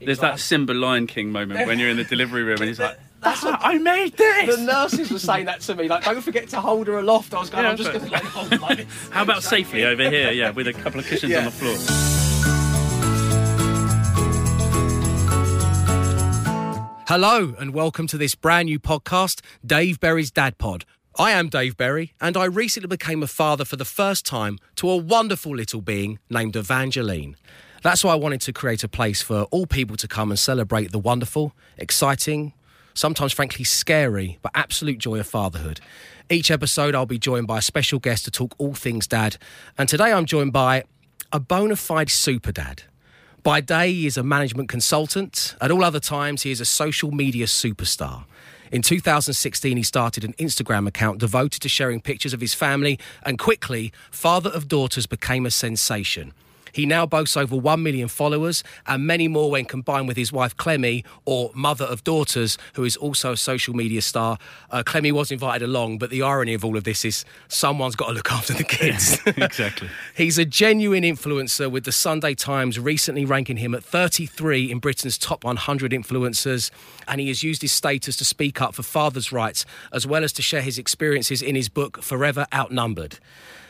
There's that Simba Lion King moment when you're in the delivery room and he's like, That's "Ah, I made this. The nurses were saying that to me, like, don't forget to hold her aloft. I was going, Yeah, I'm just but- going to like, hold her like this. How about safely over here? Yeah, with a couple of cushions Yeah. on the floor. Hello, and welcome to this brand new podcast, Dave Berry's Dad Pod. I am Dave Berry, and I recently became a father for the first time to a wonderful little being named Evangeline. That's why I wanted to create a place for all people to come and celebrate the wonderful, exciting, sometimes frankly scary, but absolute joy of fatherhood. Each episode, I'll be joined by a special guest to talk all things dad, and today I'm joined by a bona fide super dad. By day, he is a management consultant. At all other times, he is a social media superstar. In 2016, he started an Instagram account devoted to sharing pictures of his family, and quickly, Father of Daughters became a sensation. He now boasts over 1 million followers and many more when combined with his wife Clemmy, or Mother of Daughters, who is also a social media star. Uh, Clemmy was invited along, but the irony of all of this is someone's got to look after the kids. exactly. He's a genuine influencer, with the Sunday Times recently ranking him at 33 in Britain's top 100 influencers. And he has used his status to speak up for fathers' rights, as well as to share his experiences in his book, Forever Outnumbered.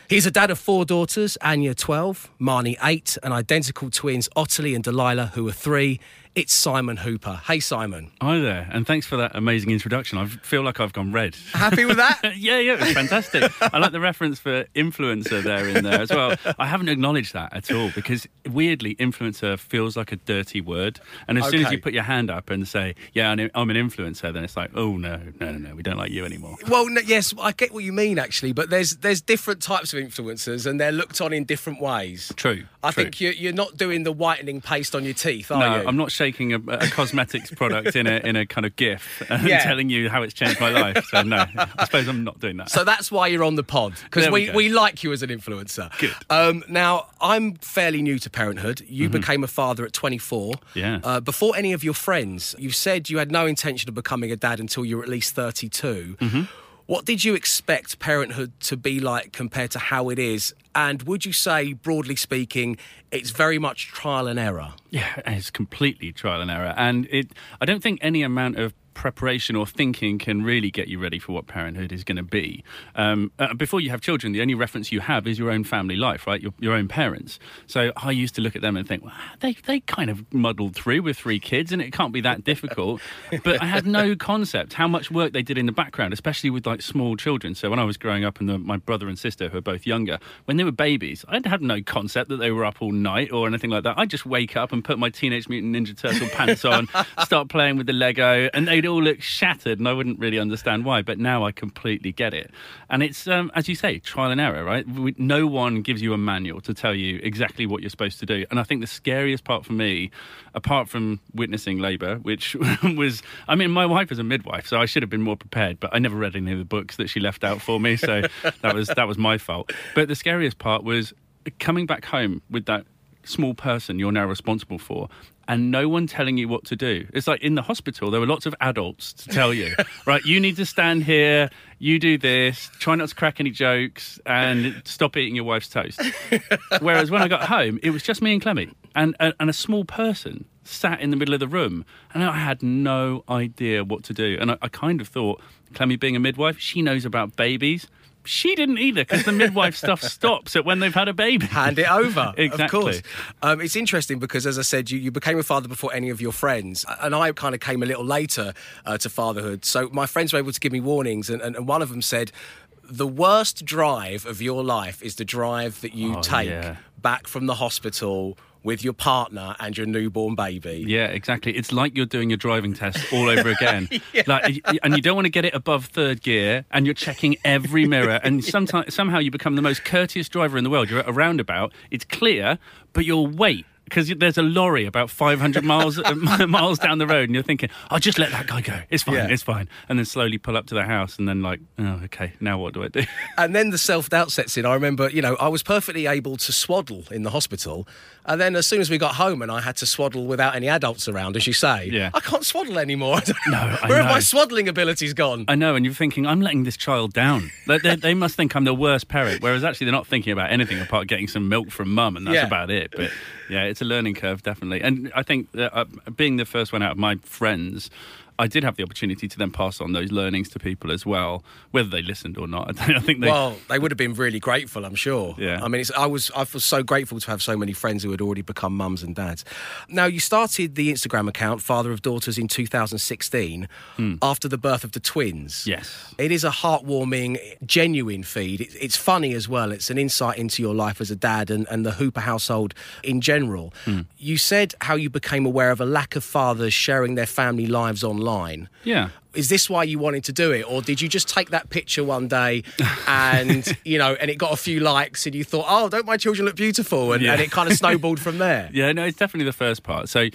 He's a dad of four daughters, Anya 12, Marnie 8, and identical twins, Ottilie and Delilah, who are three. It's Simon Hooper. Hey, Simon. Hi there, and thanks for that amazing introduction. I feel like I've gone red. Happy with that? yeah, yeah, it was fantastic. I like the reference for influencer there in there as well. I haven't acknowledged that at all because weirdly, influencer feels like a dirty word. And as soon as you put your hand up and say, "Yeah, I'm I'm an influencer," then it's like, "Oh no, no, no, no, we don't like you anymore." Well, no, yes, I get what you mean actually, but there's there's different types of influencers, and they're looked on in different ways. True. I true. think you're, you're not doing the whitening paste on your teeth, are No, you? I'm not shaking a, a cosmetics product in a in a kind of GIF and Yeah. telling you how it's changed my life. So no, I suppose I'm not doing that. So that's why you're on the pod because we we, we, like you as an influencer. Good. Um, now I'm fairly new to parenthood. You became a father at 24. Mm-hmm. Yeah. Uh, before any of your friends, you said you had no intention of becoming a dad until you were at least 32. Mm-hmm. What did you expect parenthood to be like compared to how it is? And would you say, broadly speaking, it's very much trial and error? Yeah, it's completely trial and error, and it. I don't think any amount of preparation or thinking can really get you ready for what parenthood is going to be. Um, uh, before you have children, the only reference you have is your own family life, right? Your, your own parents. So I used to look at them and think, well, they they kind of muddled through with three kids, and it can't be that difficult. but I had no concept how much work they did in the background, especially with like small children. So when I was growing up, and the, my brother and sister, who are both younger, when they were babies, I had no concept that they were up all night or anything like that. I'd just wake up and put my Teenage Mutant Ninja Turtle pants on, start playing with the Lego, and they'd all look shattered, and I wouldn't really understand why. But now I completely get it. And it's, um, as you say, trial and error, right? We, no one gives you a manual to tell you exactly what you're supposed to do. And I think the scariest part for me, apart from witnessing labour, which was, I mean, my wife is a midwife, so I should have been more prepared, but I never read any of the books that she left out for me, so that was that was my fault. But the scariest part was coming back home with that small person you're now responsible for and no one telling you what to do. It's like in the hospital, there were lots of adults to tell you, right, you need to stand here, you do this, try not to crack any jokes, and stop eating your wife's toast. Whereas when I got home, it was just me and Clemmy and, and, and a small person sat in the middle of the room, and I had no idea what to do. And I, I kind of thought, Clemmy being a midwife, she knows about babies. She didn't either because the midwife stuff stops at when they've had a baby. hand it over. Exactly. Of course. Um, it's interesting because, as I said, you, you became a father before any of your friends. And I kind of came a little later uh, to fatherhood. So my friends were able to give me warnings. And, and, and one of them said, the worst drive of your life is the drive that you Oh, take yeah. back from the hospital with your partner and your newborn baby. Yeah, exactly. It's like you're doing your driving test all over again. Like, and you don't want to get it above third gear, and you're checking every mirror. And sometimes, somehow, you become the most courteous driver in the world. You're at a roundabout. It's clear, but you'll wait because there's a lorry about 500 miles uh, miles down the road, and you're thinking, "I'll just let that guy go. It's fine. Yeah. It's fine." And then slowly pull up to the house, and then like, "Oh, okay. Now what do I do?" And then the self doubt sets in. I remember, you know, I was perfectly able to swaddle in the hospital. And then as soon as we got home and I had to swaddle without any adults around, as you say, Yeah. I can't swaddle anymore. No, I Where have my swaddling abilities gone? I know, and you're thinking, I'm letting this child down. They, they, they must think I'm the worst parent, whereas actually they're not thinking about anything apart getting some milk from mum, and that's Yeah. about it. But yeah, it's it's a learning curve, definitely. And I think that, uh, being the first one out of my friends, I did have the opportunity to then pass on those learnings to people as well, whether they listened or not. I think they. Well, they would have been really grateful, I'm sure. Yeah. I mean, it's, I was I was so grateful to have so many friends who had already become mums and dads. Now, you started the Instagram account Father of Daughters in 2016 after the birth of the twins. Yes. It is a heartwarming, genuine feed. It, it's funny as well. It's an insight into your life as a dad and, and the Hooper household in general. Hmm. You said how you became aware of a lack of fathers sharing their family lives online. Yeah. Is this why you wanted to do it, or did you just take that picture one day and you know, and it got a few likes, and you thought, "Oh, don't my children look beautiful?" and, Yeah. and it kind of snowballed from there? Yeah, no, it's definitely the first part. So,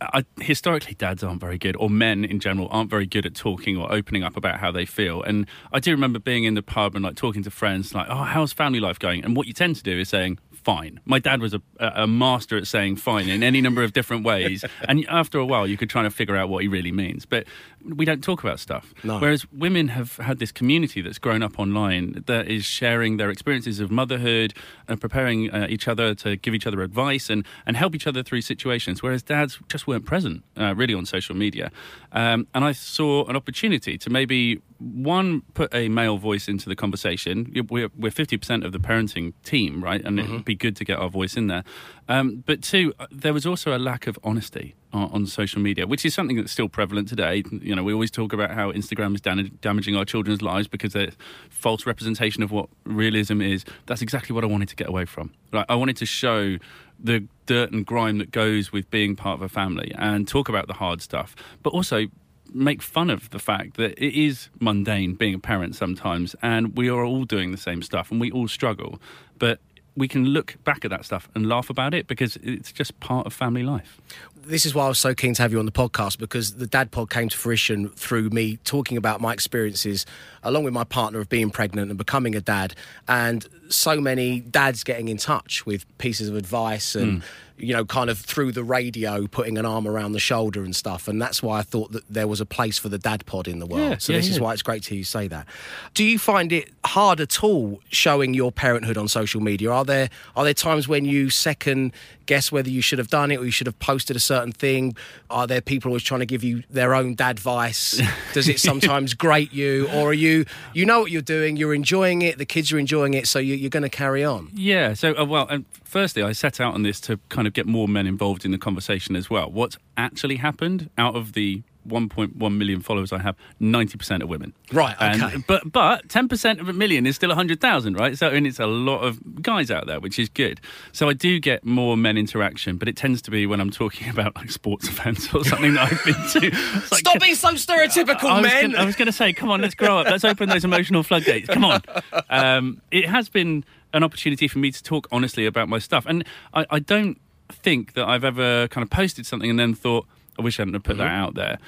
I, historically, dads aren't very good, or men in general aren't very good at talking or opening up about how they feel. And I do remember being in the pub and like talking to friends, like, "Oh, how's family life going?" And what you tend to do is saying, "Fine." My dad was a, a master at saying "fine" in any number of different ways, and after a while, you could try to figure out what he really means. But we don't talk about stuff. No. Whereas women have had this community that's grown up online that is sharing their experiences of motherhood and preparing uh, each other to give each other advice and, and help each other through situations. Whereas dads just weren't present uh, really on social media. Um, and I saw an opportunity to maybe one put a male voice into the conversation. We're, we're 50% of the parenting team, right? And it would be good to get our voice in there. Um, but two, uh, there was also a lack of honesty on, social media, which is something that's still prevalent today. You know, we always talk about how Instagram is dam- damaging our children's lives because they're false representation of what realism is. That's exactly what I wanted to get away from. Like, I wanted to show the dirt and grime that goes with being part of a family and talk about the hard stuff, but also make fun of the fact that it is mundane being a parent sometimes and we are all doing the same stuff and we all struggle but we can look back at that stuff and laugh about it because it's just part of family life this is why I was so keen to have you on the podcast because the Dad Pod came to fruition through me talking about my experiences along with my partner of being pregnant and becoming a dad, and so many dads getting in touch with pieces of advice and. Hmm. You know, kind of through the radio, putting an arm around the shoulder and stuff, and that's why I thought that there was a place for the dad pod in the world. Yeah, so yeah, this is why it's great to hear you say that. Do you find it hard at all showing your parenthood on social media? Are there are there times when you second guess whether you should have done it or you should have posted a certain thing? Are there people always trying to give you their own dad advice? Does it sometimes grate you, or are you you know what you're doing, you're enjoying it, the kids are enjoying it, so you, you're going to carry on? Yeah. So, uh, well, and firstly, I set out on this to kind of get more men involved in the conversation as well. What's actually happened out of the 1.1 million followers I have, 90% are women. Right, And- okay. but but 10% of a million is still 100,000, right? So, and it's a lot of guys out there, which is good. So I do get more men interaction, but it tends to be when I'm talking about like sports events or something that I've been to. Like, Stop being so stereotypical, I was men. Gonna, I was going to say, come on, let's grow up. Let's open those emotional floodgates. Come on. Um, it has been an opportunity for me to talk honestly about my stuff, and I, I don't think that I've ever kind of posted something and then thought, I wish I hadn't have put that out there,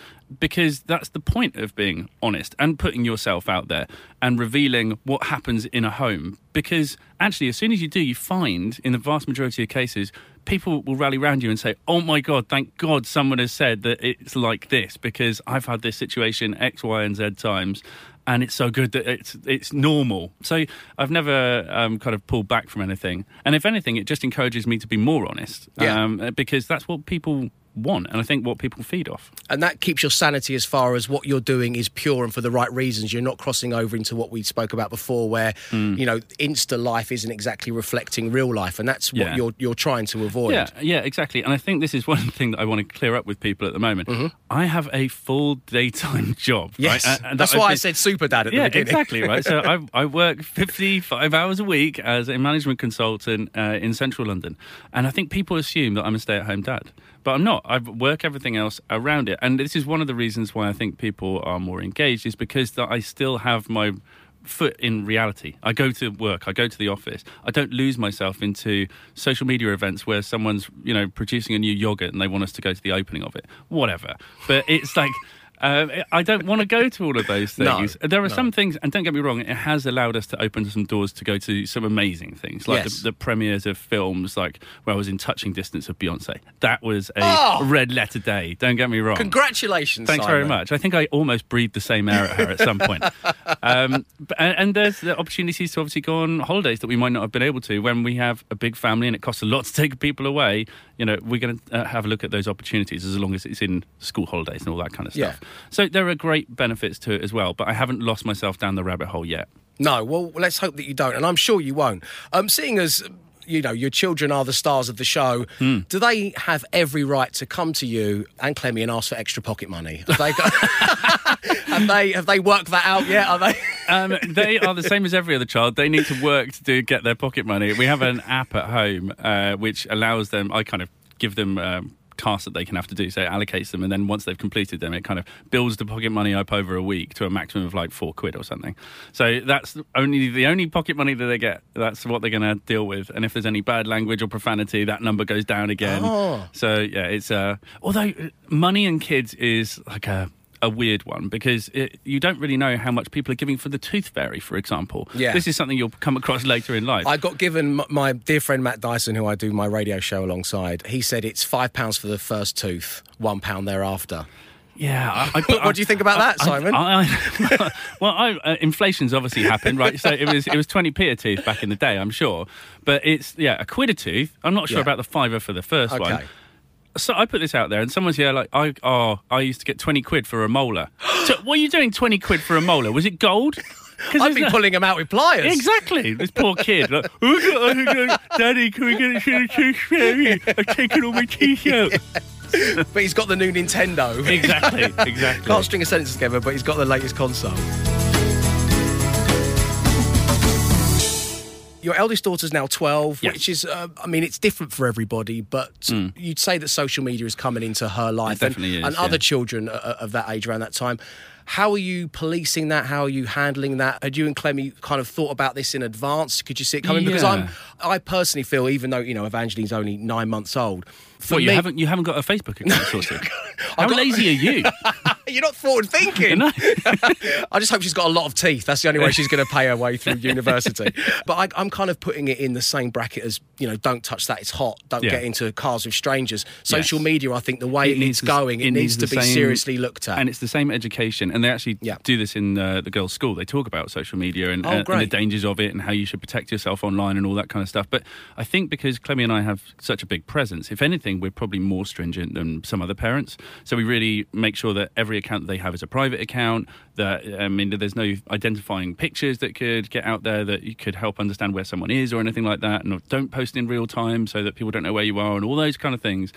because that's the point of being honest and putting yourself out there and revealing what happens in a home. Because actually, as soon as you do, you find in the vast majority of cases, people will rally around you and say, "Oh my God, thank God someone has said that it's like this," because I've had this situation X, Y, and Z times. And it's so good that it's it's normal. So I've never um, kind of pulled back from anything. And if anything, it just encourages me to be more honest. Yeah. Um, because that's what people want, and I think what people feed off. and that keeps your sanity as far as what you're doing is pure and for the right reasons. You're not crossing over into what we spoke about before, where Hmm. you know Insta life isn't exactly reflecting real life, and that's what Yeah. you're you're trying to avoid. Yeah, yeah, exactly. And I think this is one thing that I want to clear up with people at the moment. I have a full daytime job. Mm-hmm. Yes, right? And- and that's I've why I said super dad at the yeah, beginning. exactly right. So I, I work 55 hours a week as a management consultant uh, in central London. And I think people assume that I'm a stay at home dad. But I'm not. I work everything else around it. And this is one of the reasons why I think people are more engaged, is because that I still have my foot in reality. I go to work, I go to the office. I don't lose myself into social media events where someone's, you know, producing a new yogurt and they want us to go to the opening of it. Whatever. But it's like Um, I don't want to go to all of those No, things. there are no. some things, and don't get me wrong, it has allowed us to open some doors to go to some amazing things, like Yes. the, the premieres of films, like where I was in touching distance of Beyonce. That was a Oh! red letter day. Don't get me wrong. Congratulations. Thanks very much. I think I almost breathed the same air at her at some point. Um, but- and there's the opportunities to obviously go on holidays that we might not have been able to when we have a big family and it costs a lot to take people away. You know, we're going to uh, have a look at those opportunities as long as it's in school holidays and all that kind of stuff. Yeah. So there are great benefits to it as well, but I haven't lost myself down the rabbit hole yet. No, well, let's hope that you don't, and I'm sure you won't. Um, seeing as you know your children are the stars of the show, Hmm. do they have every right to come to you and Clemmy and ask for extra pocket money? Have they got, have they have they worked that out yet? Are they? Um, they are the same as every other child. They need to work to do, get their pocket money. We have an app at home uh, which allows them. I kind of give them. Um, tasks that they can have to do. So it allocates them and then once they've completed them it kind of builds the pocket money up over a week to a maximum of like four quid or something. So that's only the only pocket money that they get that's what they're going to deal with. And if there's any bad language or profanity that number goes down again. Oh. so yeah it's uh although uh, money and kids is like a a weird one because it, you don't really know how much people are giving for the tooth fairy, for example. Yeah. This is something you'll come across later in life. I got given m- my dear friend Matt Dyson, who I do my radio show alongside. He said it's five pounds for the first tooth, one pound thereafter. yeah. I, I, What do you think about that, I- Simon? I, I- well, I, uh, inflation's obviously happened, right? So it was it was twenty p a tooth back in the day, I'm sure. But it's yeah, a quid a tooth. I'm not sure Yeah. about the fiver for the first one. So I put this out there, and someone's here like, I oh, I used to get twenty quid for a molar. so what are you doing twenty quid for a molar? Was it gold? I'd be pulling them out with pliers. Exactly. This poor kid. Like, "Oh, oh, Daddy, can we get a tooth fairy? I've taken all my teeth out. But he's got the new Nintendo. Exactly. Exactly. Can't string a sentence together, but he's got the latest console. Your eldest daughter's now 12, Yes. which is, uh, I mean, it's different for everybody, but you'd say that social media is coming into her life and, definitely is, and yeah. other children of that age around that time. How are you policing that? How are you handling that? Had you and Clemmy kind of thought about this in advance? Could you see it coming? Because I'm, I personally feel, even though you know Evangeline's only nine months old, for What, you me, haven't you haven't got a Facebook account sorted? How got- lazy are you? you're not forward thinking. I just hope she's got a lot of teeth. That's the only way she's going to pay her way through university. But I, I'm kind of putting it in the same bracket as you know, don't touch that. It's hot. Don't Yeah. get into cars with strangers. Social Yes. media, I think the way It needs it's going, it, it needs, needs to be same- seriously looked at. And it's the same education, and they actually Yeah. do this in uh, the girls' school. They talk about social media and, Oh, and- and the dangers of it, and how you should protect yourself online, and all that kind of stuff. But I think because Clemmy and I have such a big presence, if anything, we're probably more stringent than some other parents. So we really make sure that every account that they have is a private account. That I mean, there's no identifying pictures that could get out there that you could help understand where someone is or anything like that. And don't post in real time so that people don't know where you are, and all those kind of things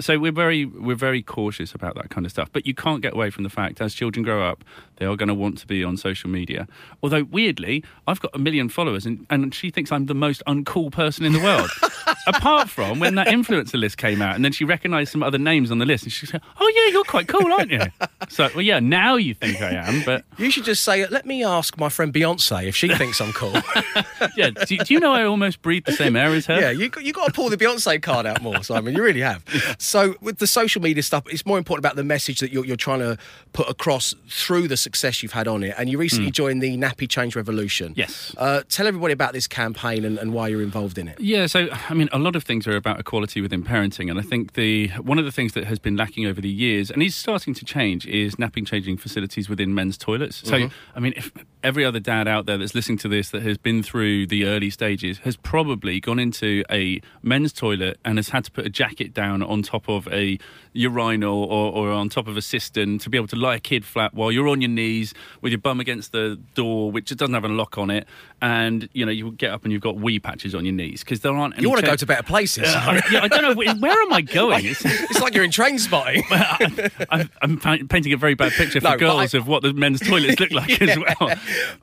so we're very we're very cautious about that kind of stuff but you can't get away from the fact as children grow up they are going to want to be on social media although weirdly i've got a million followers and, and she thinks i'm the most uncool person in the world apart from when that influencer list came out and then she recognized some other names on the list and she said oh yeah you're quite cool aren't you so well yeah now you think i am but you should just say, "Let me ask my friend Beyonce if she thinks I'm cool." yeah do, do you know i almost breathe the same air as her Yeah, you you got to pull the Beyonce card out more, Simon. You really have. So with the social media stuff, it's more important about the message that you're, you're trying to put across through the success you've had on it. And you recently joined the Nappy Change Revolution. Yes. Uh, tell everybody about this campaign and, and why you're involved in it. Yeah, so I mean, a lot of things are about equality within parenting, and I think the one of the things that has been lacking over the years, and is starting to change, is napping changing facilities within men's toilets. So, I mean, if every other dad out there that's listening to this that has been through the early stages has probably gone into a men's toilet and has had to put a jacket down on top of a urinal or, or on top of a cistern to be able to lie a kid flat while you're on your knees with your bum against the door, which it doesn't have a lock on it, and you know you get up and you've got wee patches on your knees because there aren't. Any You want to go to better places. I, yeah, I don't know where, where am I going. It's, it's like you're in Trainspotting. I'm, I'm painting a very bad picture for No, girls I- of what the men's toilets look like as well.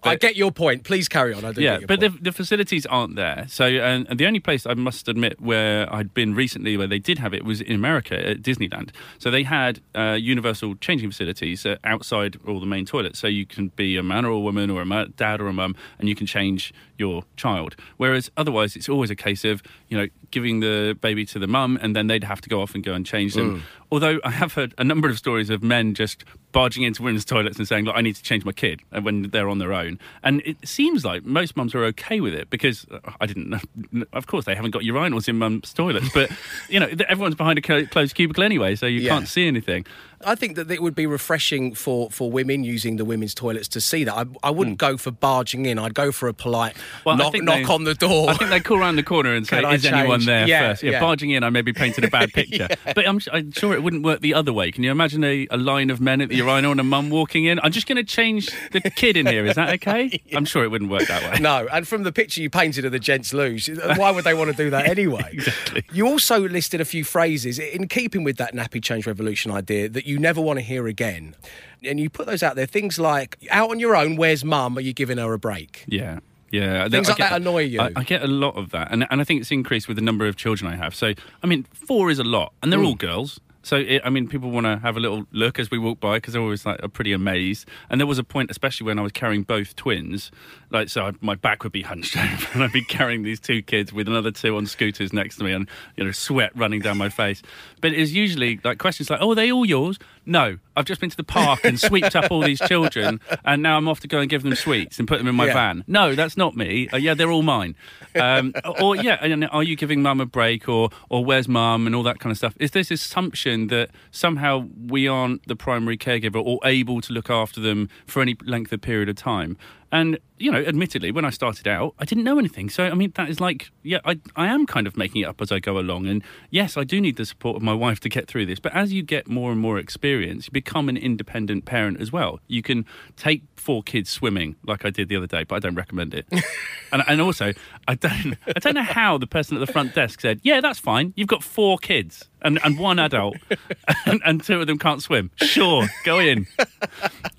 I get your point. Please carry on. I do yeah, but the, the facilities aren't there. So, and, and the only place I must admit where I'd been recently where they did have it was in America at Disneyland. So they had uh, universal changing facilities uh, outside all the main toilets. So you can be a man or a woman or a ma- dad or a mum, and you can change your child. Whereas otherwise, it's always a case of you know giving the baby to the mum, and then they'd have to go off and go and change them. Although I have heard a number of stories of men just barging into women's toilets and saying, "Look, I need to change my kid," uh, when they're on their own. And it seems like most mums are okay with it because uh, I didn't know. Of course, they haven't got urinals in mums' toilets, but you know, everyone's behind a closed cubicle anyway, so you Yeah. can't see anything. I think that it would be refreshing for, for women using the women's toilets to see that. I, I wouldn't hmm. go for barging in. I'd go for a polite. Well, knock, knock they- on the door. I think they call around the corner and say, "Is anyone there Yeah, first? Yeah, yeah. barging in, I maybe painted a bad picture. But I'm, I'm sure it wouldn't work the other way. Can you imagine a, a line of men at the urinal and a mum walking in? I'm just going to change the kid in here. Is that okay? I'm sure it wouldn't work that way. No, and from the picture you painted of the gents loose, uh, why would they want to do that anyway? Exactly. You also listed a few phrases in keeping with that nappy change revolution idea that you never want to hear again. And you put those out there. Things like, out on your own, where's mum? Are you giving her a break? Yeah. Yeah, Things I like that annoy you? I, I get a lot of that, and and I think it's increased with the number of children I have. So, I mean, four is a lot, and they're Mm. all girls. So, it, I mean, people want to have a little look as we walk by because they're always like are pretty amazed. And there was a point, especially when I was carrying both twins, like so, I, my back would be hunched over, and I'd be carrying these two kids with another two on scooters next to me, and you know, sweat running down my face. But it's usually like questions like, "Oh, are they all yours?" No, I've just been to the park and sweeped up all these children, and now I'm off to go and give them sweets and put them in my Yeah. van. No, that's not me. Uh, yeah, they're all mine. Um, or yeah, and are you giving mum a break, or or where's mum, and all that kind of stuff? Is this assumption that somehow we aren't the primary caregiver or able to look after them for any length of period of time? And you know, admittedly, when I started out, I didn't know anything. So I mean, that is like, yeah, I I am kind of making it up as I go along. And yes, I do need the support of my wife to get through this. But as you get more and more experience, you become an independent parent as well. You can take four kids swimming, like I did the other day, but I don't recommend it. and and also, I don't I don't know how the person at the front desk said, yeah, that's fine. You've got four kids and and one adult, and, and two of them can't swim. Sure, go in.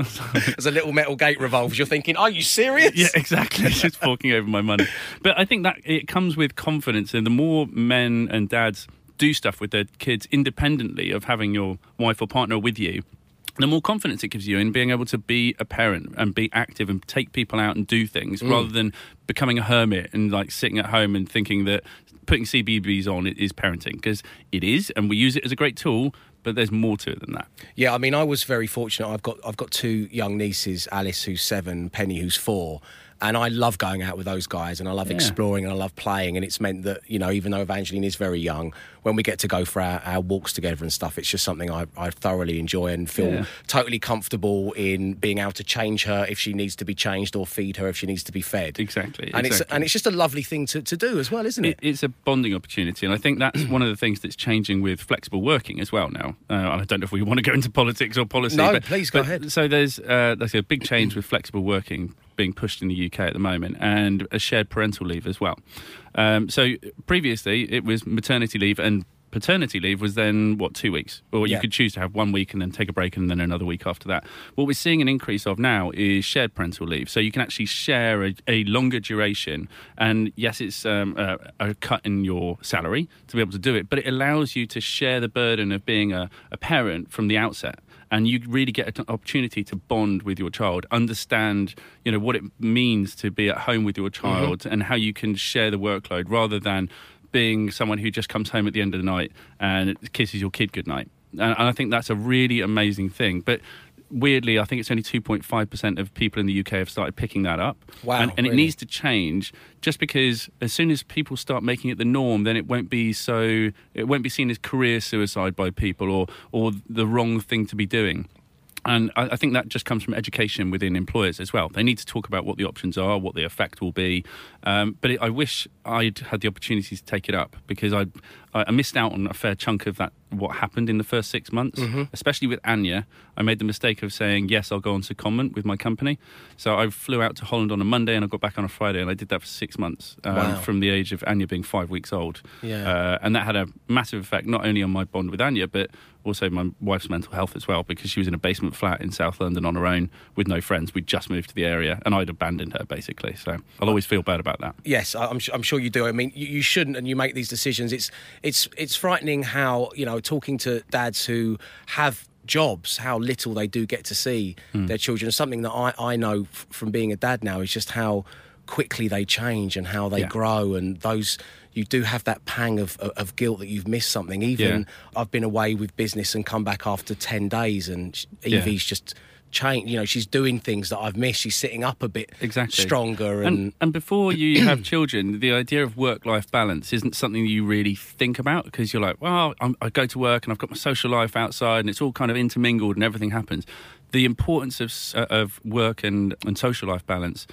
As a little metal gate revolves, you're thinking, are you serious? Yeah, exactly. Just forking over my money. But I think that it comes with confidence, and the more men and dads do stuff with their kids independently of having your wife or partner with you. The more confidence it gives you in being able to be a parent and be active and take people out and do things mm. rather than becoming a hermit and like sitting at home and thinking that putting CBeebies on is parenting because it is and we use it as a great tool, but there's more to it than that. Yeah, I mean, I was very fortunate. I've got I've got two young nieces, Alice who's seven, Penny who's four, and I love going out with those guys, and I love Yeah. exploring, and I love playing, and it's meant that you know, even though Evangeline is very young, when we get to go for our, our walks together and stuff, it's just something I, I thoroughly enjoy and feel Yeah. totally comfortable in being able to change her if she needs to be changed or feed her if she needs to be fed. Exactly, and it's and it's just a lovely thing to, to do as well, isn't it? It, it's a bonding opportunity, and I think that's one of the things that's changing with flexible working as well now. Uh, and I don't know if we want to go into politics or policy. No, but, please go but- ahead. So there's uh, there's a big change with flexible working being pushed in the UK at the moment, and a shared parental leave as well. Um, so previously it was maternity leave and. Paternity leave was then what two weeks, or you Yeah. could choose to have one week and then take a break and then another week after that. What we're seeing an increase of now is shared parental leave, so you can actually share a, a longer duration. And yes, it's um, a, a cut in your salary to be able to do it, but it allows you to share the burden of being a, a parent from the outset. And you really get an opportunity to bond with your child, understand, you know, what it means to be at home with your mm-hmm. child, and how you can share the workload rather than being someone who just comes home at the end of the night and kisses your kid goodnight. And, and I think that's a really amazing thing. But weirdly, I think it's only 2.5% of people in the UK have started picking that up. Wow, And, and it needs to change just because as soon as people start making it the norm, then it won't be so, it won't be seen as career suicide by people or, or the wrong thing to be doing. And I, I think that just comes from education within employers as well. They need to talk about what the options are, what the effect will be. Um, but it, I wish I'd had the opportunity to take it up because I, I missed out on a fair chunk of that. What happened in the first six months, especially with Anya, I made the mistake of saying yes, I'll go on to comment with my company. So I flew out to Holland on a Monday and I got back on a Friday, and I did that for six months um, Wow. from the age of Anya being five weeks old. Yeah. Uh, and that had a massive effect not only on my bond with Anya, but also my wife's mental health as well, because she was in a basement flat in South London on her own with no friends. We'd just moved to the area, and I'd abandoned her basically. So I'll always feel bad about that. Yes, I'm, I'm sure you do. I mean, you, you shouldn't, and you make these decisions. It's it's it's frightening how you know talking to dads who have jobs, how little they do get to see hmm. their children. Something that I I know f- from being a dad now is just how quickly they change and how they Yeah. grow and those you do have that pang of, of, of guilt that you've missed something. Even Yeah. I've been away with business and come back after ten days, and sh- Yeah. Evie's just changed. You know, she's doing things that I've missed. She's sitting up a bit Exactly. stronger, and, And, and before you have children, the idea of work life balance isn't something you really think about because you're like, well, I'm, I go to work and I've got my social life outside and it's all kind of intermingled and everything happens. The importance of, uh, of work and, and social life balance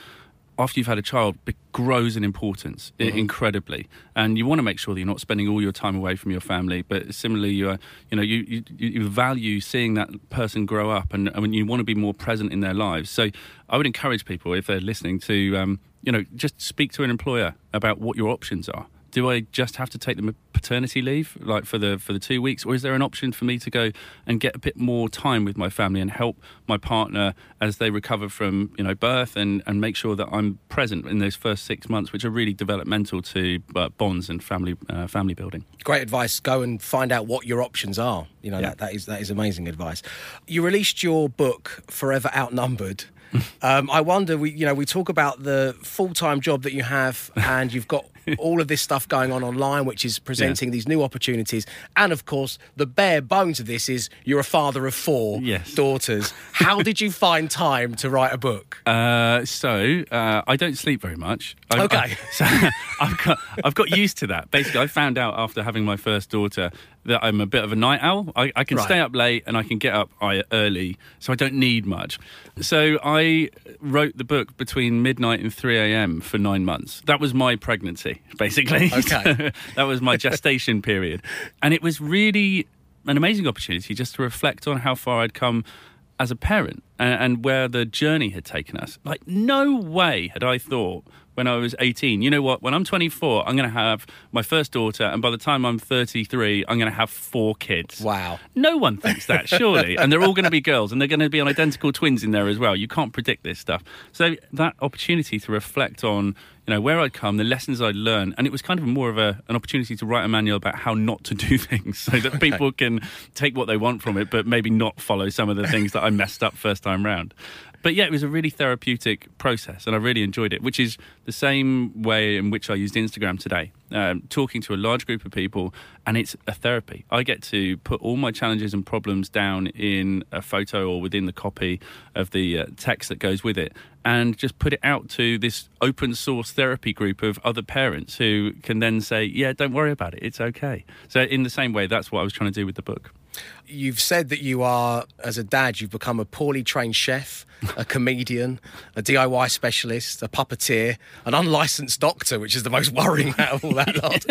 after you've had a child grows in importance i- incredibly. And you want to make sure that you're not spending all your time away from your family but similarly you are you know you, you, you value seeing that person grow up and, and you want to be more present in their lives. So i would encourage people if they're listening to um, you know just speak to an employer about what your options are do I just have to take the paternity leave, like for the for the two weeks, or is there an option for me to go and get a bit more time with my family and help my partner as they recover from you know birth and and make sure that I'm present in those first six months, which are really developmental to uh, bonds and family uh, family building. great advice. Go and find out what your options are. You know Yeah. that that is that is amazing advice. You released your book, Forever Outnumbered. Um, I wonder, we you know we talk about the full time job that you have, and you've got all of this stuff going on online, which is presenting these new opportunities, and of course the bare bones of this is you're a father of four Yes. daughters. How did you find time to write a book? Uh, so uh, I don't sleep very much. I, Okay. I- so I've got I've got used to that. Basically, I found out after having my first daughter that I'm a bit of a night owl. I, I can Right. stay up late and I can get up early, so I don't need much. So I wrote the book between midnight and three a.m. for nine months. That was my pregnancy, basically. Okay. that was my gestation period, and it was really an amazing opportunity just to reflect on how far I'd come as a parent and, and where the journey had taken us. Like, no way had I thought when I was 18, you know what, when I'm 24, I'm going to have my first daughter, and by the time I'm 33, I'm going to have four kids. Wow. No one thinks that, surely. and they're all going to be girls, and they're going to be identical twins in there as well. You can't predict this stuff. So that opportunity to reflect on, you know, where I'd come, the lessons I'd learned, and it was kind of more of a, an opportunity to write a manual about how not to do things, so that people can take what they want from it, but maybe not follow some of the things that I messed up first time round. But yeah, it was a really therapeutic process, and I really enjoyed it, which is the same way in which I used Instagram today, um, talking to a large group of people, and it's a therapy. I get to put all my challenges and problems down in a photo or within the copy of the uh, text that goes with it, and just put it out to this open source therapy group of other parents who can then say, "Yeah, don't worry about it; it's okay." So, in the same way, that's what I was trying to do with the book. You've said that you are, as a dad, you've become a poorly trained chef, a comedian, a DIY specialist, a puppeteer, an unlicensed doctor, which is the most worrying out of all that lot,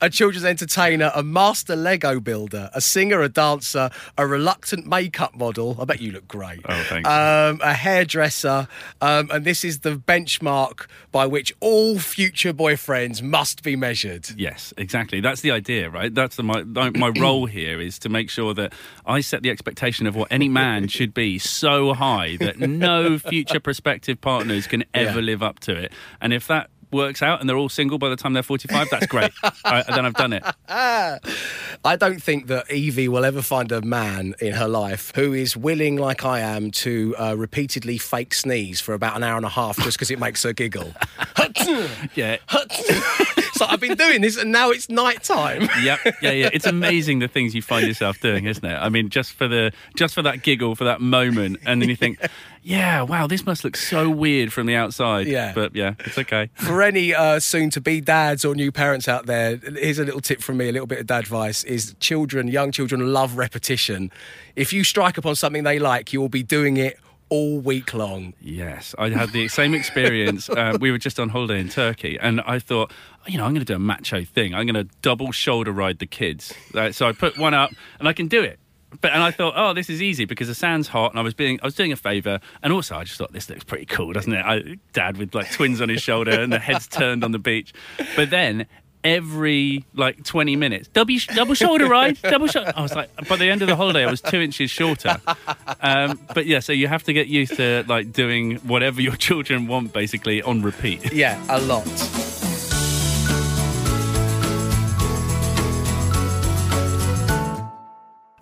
a children's entertainer, a master Lego builder, a singer, a dancer, a reluctant makeup model. I bet you look great. Oh, thanks. Um, a hairdresser, um, and this is the benchmark by which all future boyfriends must be measured. Yes, exactly. That's the idea, right? That's the, my my role here is to make sure that I set the expectation of what any man should be so high that no future prospective partners can ever Yeah. live up to it. And if that works out and they're all single by the time they're 45, that's great. I, then I've done it. I don't think that Evie will ever find a man in her life who is willing, like I am, to uh, repeatedly fake sneeze for about an hour and a half just because it makes her giggle. Yeah. So I've been doing this, and now it's night time. Yep. Yeah, yeah. It's amazing the things you find yourself doing, isn't it? I mean, just for the just for that giggle, for that moment, and then you think, yeah, wow, this must look so weird from the outside. Yeah. But yeah, it's okay. For any uh, soon-to-be dads or new parents out there, here's a little tip from me, a little bit of dad advice: is children, young children, love repetition. If you strike upon something they like, you will be doing it all week long. Yes, I had the same experience. Uh, we were just on holiday in Turkey, and I thought, you know, I'm going to do a macho thing. I'm going to double shoulder ride the kids. Uh, so I put one up, and I can do it. But and I thought, oh, this is easy because the sand's hot, and I was being, I was doing a favour, and also I just thought this looks pretty cool, doesn't it? I, Dad with like twins on his shoulder, and the head's turned on the beach. But then every like 20 minutes double, double shoulder ride double shoulder i was like by the end of the holiday i was two inches shorter um, but yeah so you have to get used to like doing whatever your children want basically on repeat Yeah, a lot.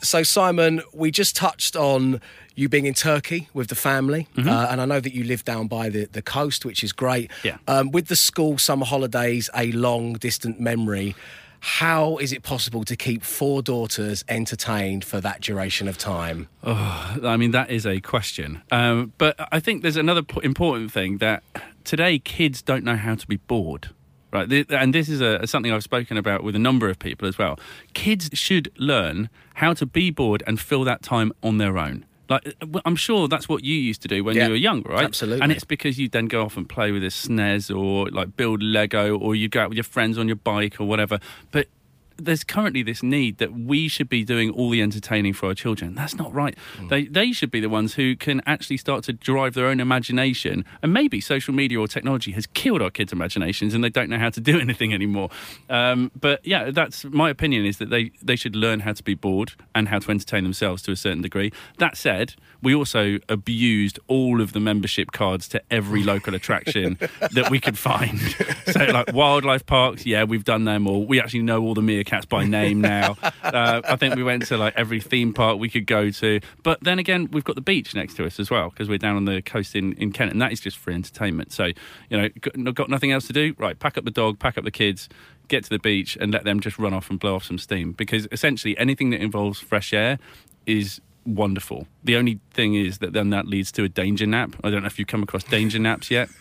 So, Simon, we just touched on you being in Turkey with the family, Mm-hmm. uh, and I know that you live down by the, the coast, which is great. Yeah. Um, with the school summer holidays, a long distant memory. How is it possible to keep four daughters entertained for that duration of time? I mean, that is a question. Um, but I think there's another p- important thing that today kids don't know how to be bored. Right, and this is a, something I've spoken about with a number of people as well. Kids should learn how to be bored and fill that time on their own. Like uh, I'm sure that's what you used to do when Yeah, you were young, right? absolutely. And it's because you then go off and play with a SNES or like build Lego or you go out with your friends on your bike or whatever. But there's currently this need that we should be doing all the entertaining for our children. That's not right. They they should be the ones who can actually start to drive their own imagination. And maybe social media or technology has killed our kids' imaginations and they don't know how to do anything anymore. Um, but yeah, that's my opinion is that they they should learn how to be bored and how to entertain themselves to a certain degree. That said, we also abused all of the membership cards to every local attraction that we could find. So, like wildlife parks, yeah, we've done them all. We actually know all the meerkats by name now. Uh, I think we went to like every theme park we could go to. But then again, we've got the beach next to us as well because we're down on the coast in, in Kent, and that is just for entertainment. So, you know, got, got nothing else to do? Right, pack up the dog, pack up the kids. Get to the beach and let them just run off and blow off some steam because essentially anything that involves fresh air is wonderful. The only thing is that then that leads to a danger nap. I don't know if you've come across danger naps yet.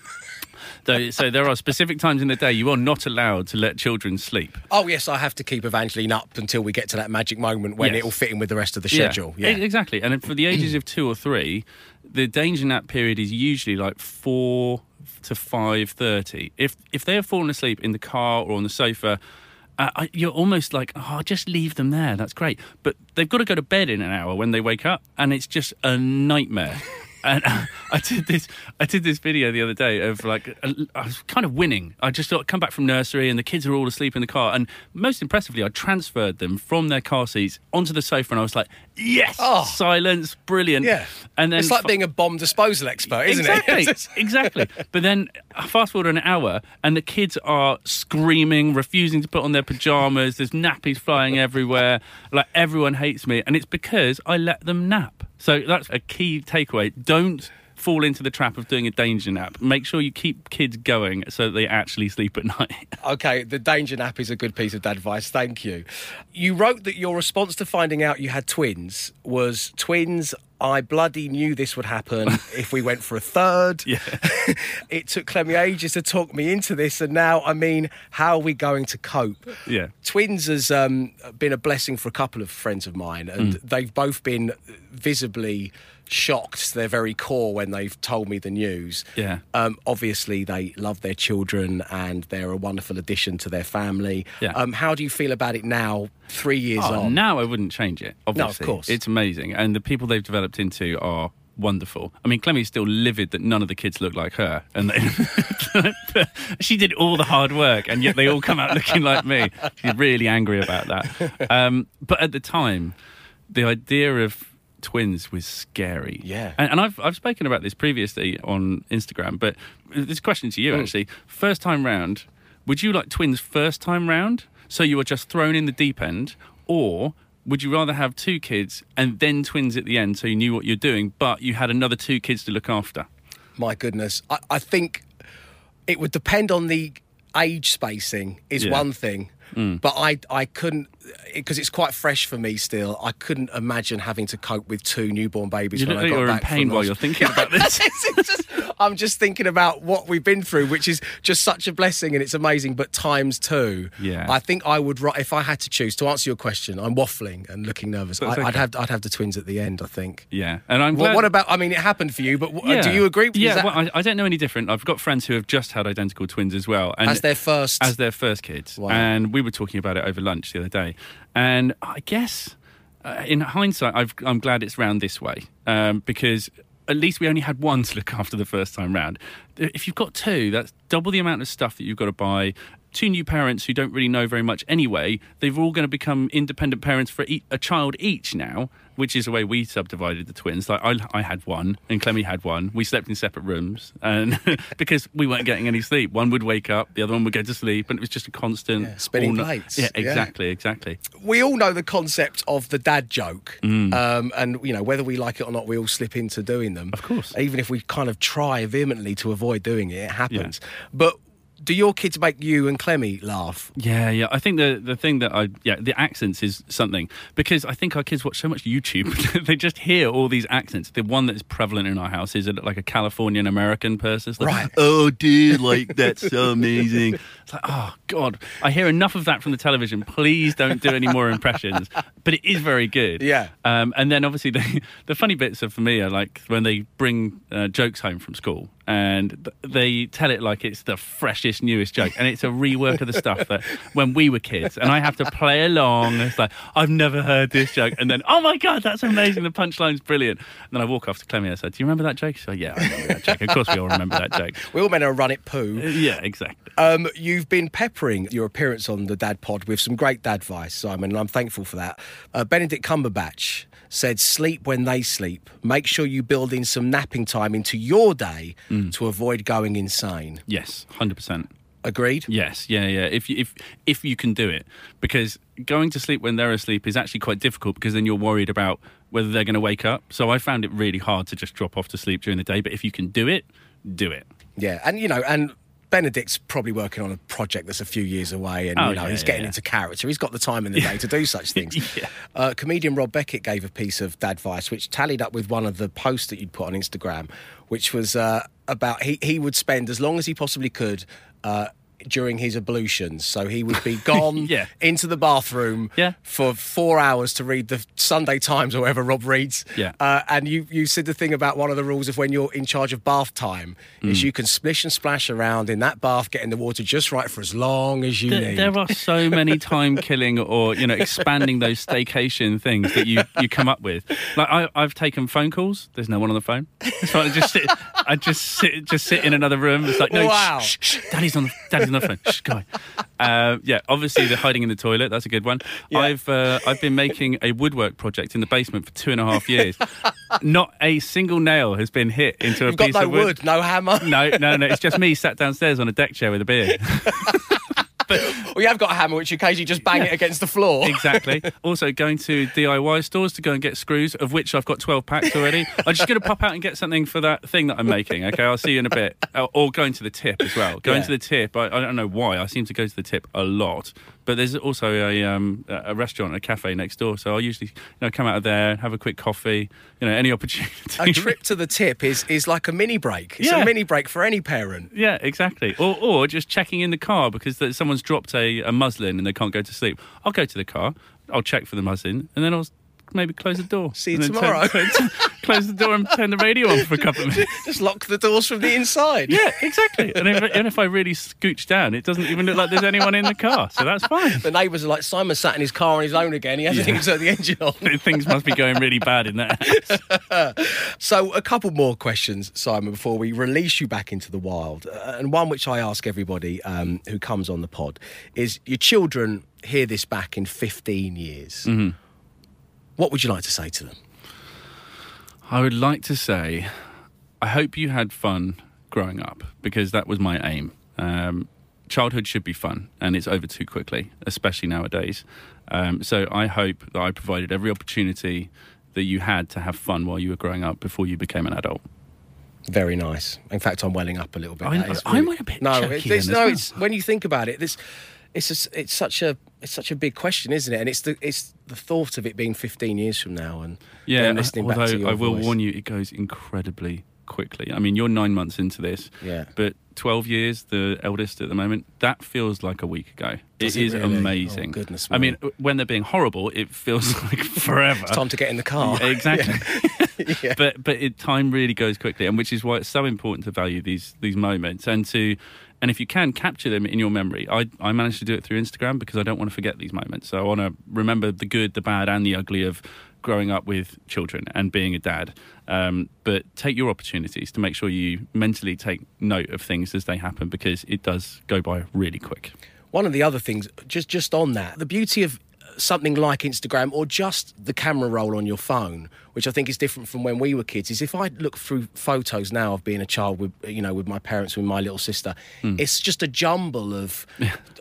So, so there are specific times in the day you are not allowed to let children sleep. Oh, yes, I have to keep Evangeline up until we get to that magic moment when Yes. it will fit in with the rest of the schedule. Yeah, e- exactly. And for the ages of two or three, the danger nap period is usually like four to five thirty. If if they have fallen asleep in the car or on the sofa. Uh, you're almost like, oh, just leave them there. That's great. But they've got to go to bed in an hour when they wake up, and it's just a nightmare. And I did this. I did this video the other day of like I was kind of winning. I just thought, come back from nursery, and the kids are all asleep in the car. And most impressively, I transferred them from their car seats onto the sofa, and I was like, yes, Oh. silence, brilliant. Yeah. And then it's like fa- being a bomb disposal expert, isn't exactly, it? exactly. But then uh, fast forward an hour, and the kids are screaming, refusing to put on their pajamas. There's nappies flying everywhere. Like everyone hates me, and it's because I let them nap. So that's a key takeaway. Don't fall into the trap of doing a danger nap. Make sure you keep kids going so that they actually sleep at night. Okay, the danger nap is a good piece of advice. Thank you. You wrote that your response to finding out you had twins was twins. I bloody knew this would happen if we went for a third. Yeah. it took Clemmy ages to talk me into this, and now, I mean, how are we going to cope? Yeah. Twins has um, been a blessing for a couple of friends of mine, and Mm. they've both been visibly shocked to their very core when they've told me the news. Yeah. Um, obviously, they love their children and they're a wonderful addition to their family. Yeah. Um, how do you feel about it now, three years Oh, on? now I wouldn't change it. Obviously, course. it's amazing, and the people they've developed into are wonderful. I mean, Clemmy's still livid that none of the kids look like her, and they, she did all the hard work, and yet they all come out looking like me. She's really angry about that. Um, but at the time, the idea of twins was scary. Yeah. and, and I've I've spoken about this previously on Instagram, but this question to you hmm. actually: first time round, would you like twins first time round, so you were just thrown in the deep end, or would you rather have two kids and then twins at the end, so you knew what you're doing, but you had another two kids to look after? My goodness. I, I think it would depend on the age spacing, is Yeah. one thing. Hmm. But I, I couldn't, because it's quite fresh for me still. I couldn't imagine having to cope with two newborn babies You when look I like got you're in pain while you're thinking about this. It's just- I'm just thinking about what we've been through, which is just such a blessing and it's amazing, but times two. Yeah. I think I would, if I had to choose, to answer your question, I'm waffling and looking nervous. I, okay. have, I'd have the twins at the end. I think. Yeah, and I'm Well, glad. what about? I mean, it happened for you, but w- do you agree? Is Yeah, that- well, I, I don't know any different. I've got friends who have just had identical twins as well, and as their first. as their first kids. Wow. And we were talking about it over lunch the other day. And I guess uh, in hindsight, I've, I'm glad it's round this way um, because at least we only had one to look after the first time round. If you've got two, that's double the amount of stuff that you've got to buy. Two new parents who don't really know very much anyway, they're all going to become independent parents for e- a child each now, which is the way we subdivided the twins. Like I, I had one and Clemmy had one. We slept in separate rooms, and because we weren't getting any sleep, one would wake up, the other one would go to sleep, and it was just a constant Yeah, spinning all- plates. Yeah, Yeah. exactly, exactly. we all know the concept of the dad joke, Mm. um, and you know whether we like it or not, we all slip into doing them. Of course. even if we kind of try vehemently to avoid doing it, it happens. But do your kids make you and Clemmy laugh? Yeah, yeah. I think the the thing that I yeah the accents is something because I think our kids watch so much YouTube they just hear all these accents. The one that's prevalent in our house is like a Californian American person. Like, Right. Oh, dude, like that's so amazing. It's like oh god, I hear enough of that from the television. Please don't do any more impressions. But it is very good. Yeah. Um, and then obviously the the funny bits are for me are like when they bring uh, jokes home from school and th- they tell it like it's the freshest, newest joke, and it's a rework of the stuff that when we were kids, and I have to play along. It's like I've never heard this joke, and then oh my god, that's amazing! The punchline's brilliant. And then I walk off to Clemmy and I said, "Do you remember that joke?" Said, "Yeah, I remember that joke. Of course, we all remember that joke." We all meant to run it poo. Yeah, exactly. Um, you've been peppering your appearance on the Dad Pod with some great dad advice, Simon, and I'm thankful for that. Uh, Benedict Cumberbatch said, "Sleep when they sleep. Make sure you build in some napping time into your day mm. to avoid going insane." Yes, hundred percent. Agreed. Yes, yeah, yeah. If you, if if you can do it, because going to sleep when they're asleep is actually quite difficult because then you're worried about whether they're going to wake up. So I found it really hard to just drop off to sleep during the day. But if you can do it, do it. Yeah, and you know, and Benedict's probably working on a project that's a few years away, and Oh, you know yeah, he's getting yeah. into character. He's got the time in the day to do such things. Yeah. uh, comedian Rob Beckett gave a piece of dad advice, which tallied up with one of the posts that you'd put on Instagram, which was uh, about he he would spend as long as he possibly could. Uh, during his ablutions, so he would be gone Yeah. into the bathroom Yeah. for four hours to read the Sunday Times or whatever Rob reads. Yeah. Uh, and you, you said the thing about one of the rules of when you're in charge of bath time Mm. is you can splish and splash around in that bath, getting the water just right for as long as you There, need. there are so many time killing or you know expanding those staycation things that you you come up with. Like I, I've taken phone calls. There's no one on the phone. So I just sit. I just sit. Just sit in another room. It's like no. Wow. Shh, shh, daddy's on. The, daddy's on the phone. Shh, guy. Uh, yeah. Obviously, the hiding in the toilet. That's a good one. I've uh, I've been making a woodwork project in the basement for two and a half years. Not a single nail has been hit into a You've got piece no of wood. wood, no hammer. No, no, no. It's just me sat downstairs on a deck chair with a beer. We have got a hammer, which you occasionally just bang it against the floor. Exactly. also, going to DIY stores to go and get screws, of which I've got 12 packs already. I'm just going to pop out and get something for that thing that I'm making. Okay, I'll see you in a bit. Uh, Or going to the tip as well. Going Yeah. to the tip, I, I don't know why. I seem to go to the tip a lot. But there's also a um, a restaurant, a cafe next door. So I'll usually you know, come out of there, have a quick coffee, you know, any opportunity. A trip to the tip is, is like a mini break. It's Yeah. a mini break for any parent. Yeah, exactly. Or, or just checking in the car because someone's dropped a, a muslin and they can't go to sleep. I'll go to the car, I'll check for the muslin, and then I'll maybe close the door. See you tomorrow. turn- turn- close the door and turn the radio on for a couple of minutes. Just lock the doors from the inside. Yeah, exactly. And if, and if I really scooch down, it doesn't even look like there's anyone in the car, so that's fine. The neighbours are like, Simon sat in his car on his own again. He hasn't even turned the engine on. Things must be going really bad in that house. So, a couple more questions, Simon, before we release you back into the wild. Uh, and one which I ask everybody um, who comes on the pod is your children hear this back in 15 years. What would you like to say to them? I would like to say, I hope you had fun growing up because that was my aim. Um, childhood should be fun, and it's over too quickly, especially nowadays. Um, so I hope that I provided every opportunity that you had to have fun while you were growing up before you became an adult. Very nice. In fact, I'm welling up a little bit. I- is I'm really- a bit no. it's, no, well. it's when you think about it. This, it's it's such a it's such a big question, isn't it? And it's the it's the thought of it being 15 years from now, and Yeah, listening back to although your I will voice. warn you, it goes incredibly quickly. I mean, you're nine months into this, Yeah. but 12 years, the eldest at the moment, that feels like a week ago. Does it it is really? Oh, amazing. Oh, goodness I mean, when they're being horrible, it feels like forever. It's time to get in the car. Yeah, exactly. Yeah. But but it, time really goes quickly, and which is why it's so important to value these these moments and to. And if you can capture them in your memory, I, I managed to do it through Instagram because I don't want to forget these moments. So I want to remember the good, the bad, and the ugly of growing up with children and being a dad. Um, but take your opportunities to make sure you mentally take note of things as they happen because it does go by really quick. One of the other things, just just on that, the beauty of something like Instagram or just the camera roll on your phone, which I think is different from when we were kids, is if I look through photos now of being a child with you know with my parents with my little sister, Hmm. it's just a jumble of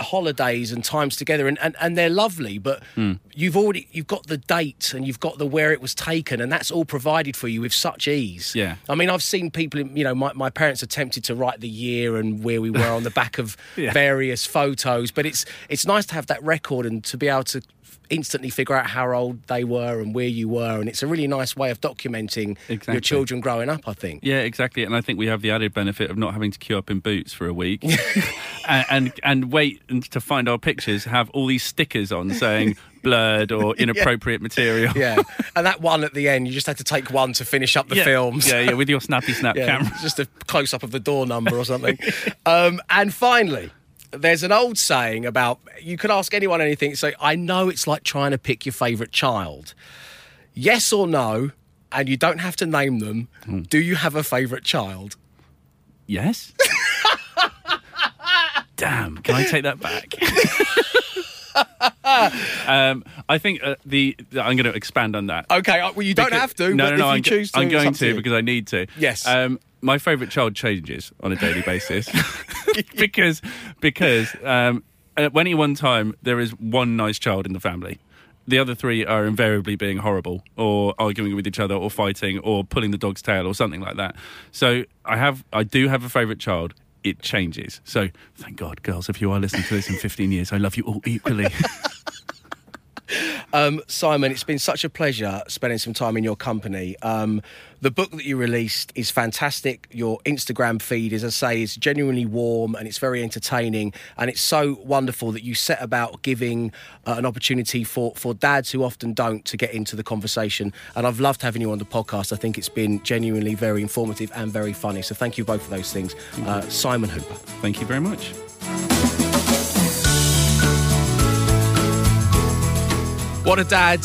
holidays and times together, and, and, and they're lovely. But Hmm. you've already you've got the date and you've got the where it was taken, and that's all provided for you with such ease. Yeah. I mean, I've seen people, you know, my, my parents attempted to write the year and where we were on the back of Yeah. various photos, but it's it's nice to have that record and to be able to instantly figure out how old they were and where you were, and it's a really nice way of documenting your children growing up. I think. Yeah, exactly. And I think we have the added benefit of not having to queue up in Boots for a week and, and and wait to find our pictures have all these stickers on saying blurred or inappropriate material. Yeah, and that one at the end, you just had to take one to finish up the yeah. films. Yeah, yeah, with your snappy snap Yeah, camera. just a close up of the door number or something. um, and finally, there's an old saying about you could ask anyone anything. So I know it's like trying to pick your favourite child. Yes or no, and you don't have to name them. Hmm. Do you have a favourite child? Yes. Damn, can I take that back? um, I think uh, the, I'm going to expand on that. Okay, uh, well you don't Because- have to. No, but no, no. if you I'm, choose to, I'm going up to because I need to. Yes. Um, my favourite child changes on a daily basis because because um, at any one time there is one nice child in the family. The other three are invariably being horrible or arguing with each other or fighting or pulling the dog's tail or something like that. So I have I do have a favourite child. It changes. So thank God, girls, if you are listening to this in 15 years, I love you all equally. Um, Simon, it's been such a pleasure spending some time in your company. Um, the book that you released is fantastic. Your Instagram feed, as I say, is genuinely warm and it's very entertaining. And it's so wonderful that you set about giving uh, an opportunity for, for dads who often don't to get into the conversation. And I've loved having you on the podcast. I think it's been genuinely very informative and very funny. So thank you both for those things. Uh, Simon Hooper. thank you very much. What a dad.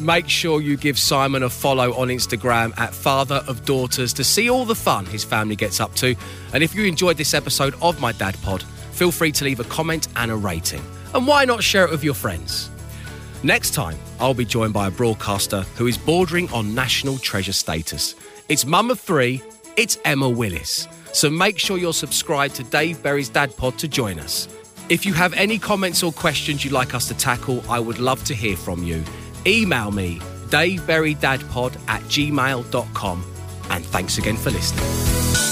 Make sure you give Simon a follow on Instagram at Father of Daughters to see all the fun his family gets up to. And if you enjoyed this episode of My Dad Pod, feel free to leave a comment and a rating. And why not share it with your friends? Next time, I'll be joined by a broadcaster who is bordering on national treasure status. It's mum of three, it's Emma Willis. So make sure you're subscribed to Dave Berry's Dad Pod to join us. If you have any comments or questions you'd like us to tackle, I would love to hear from you. Email me, daveberrydadpod at gmail.com. And thanks again for listening.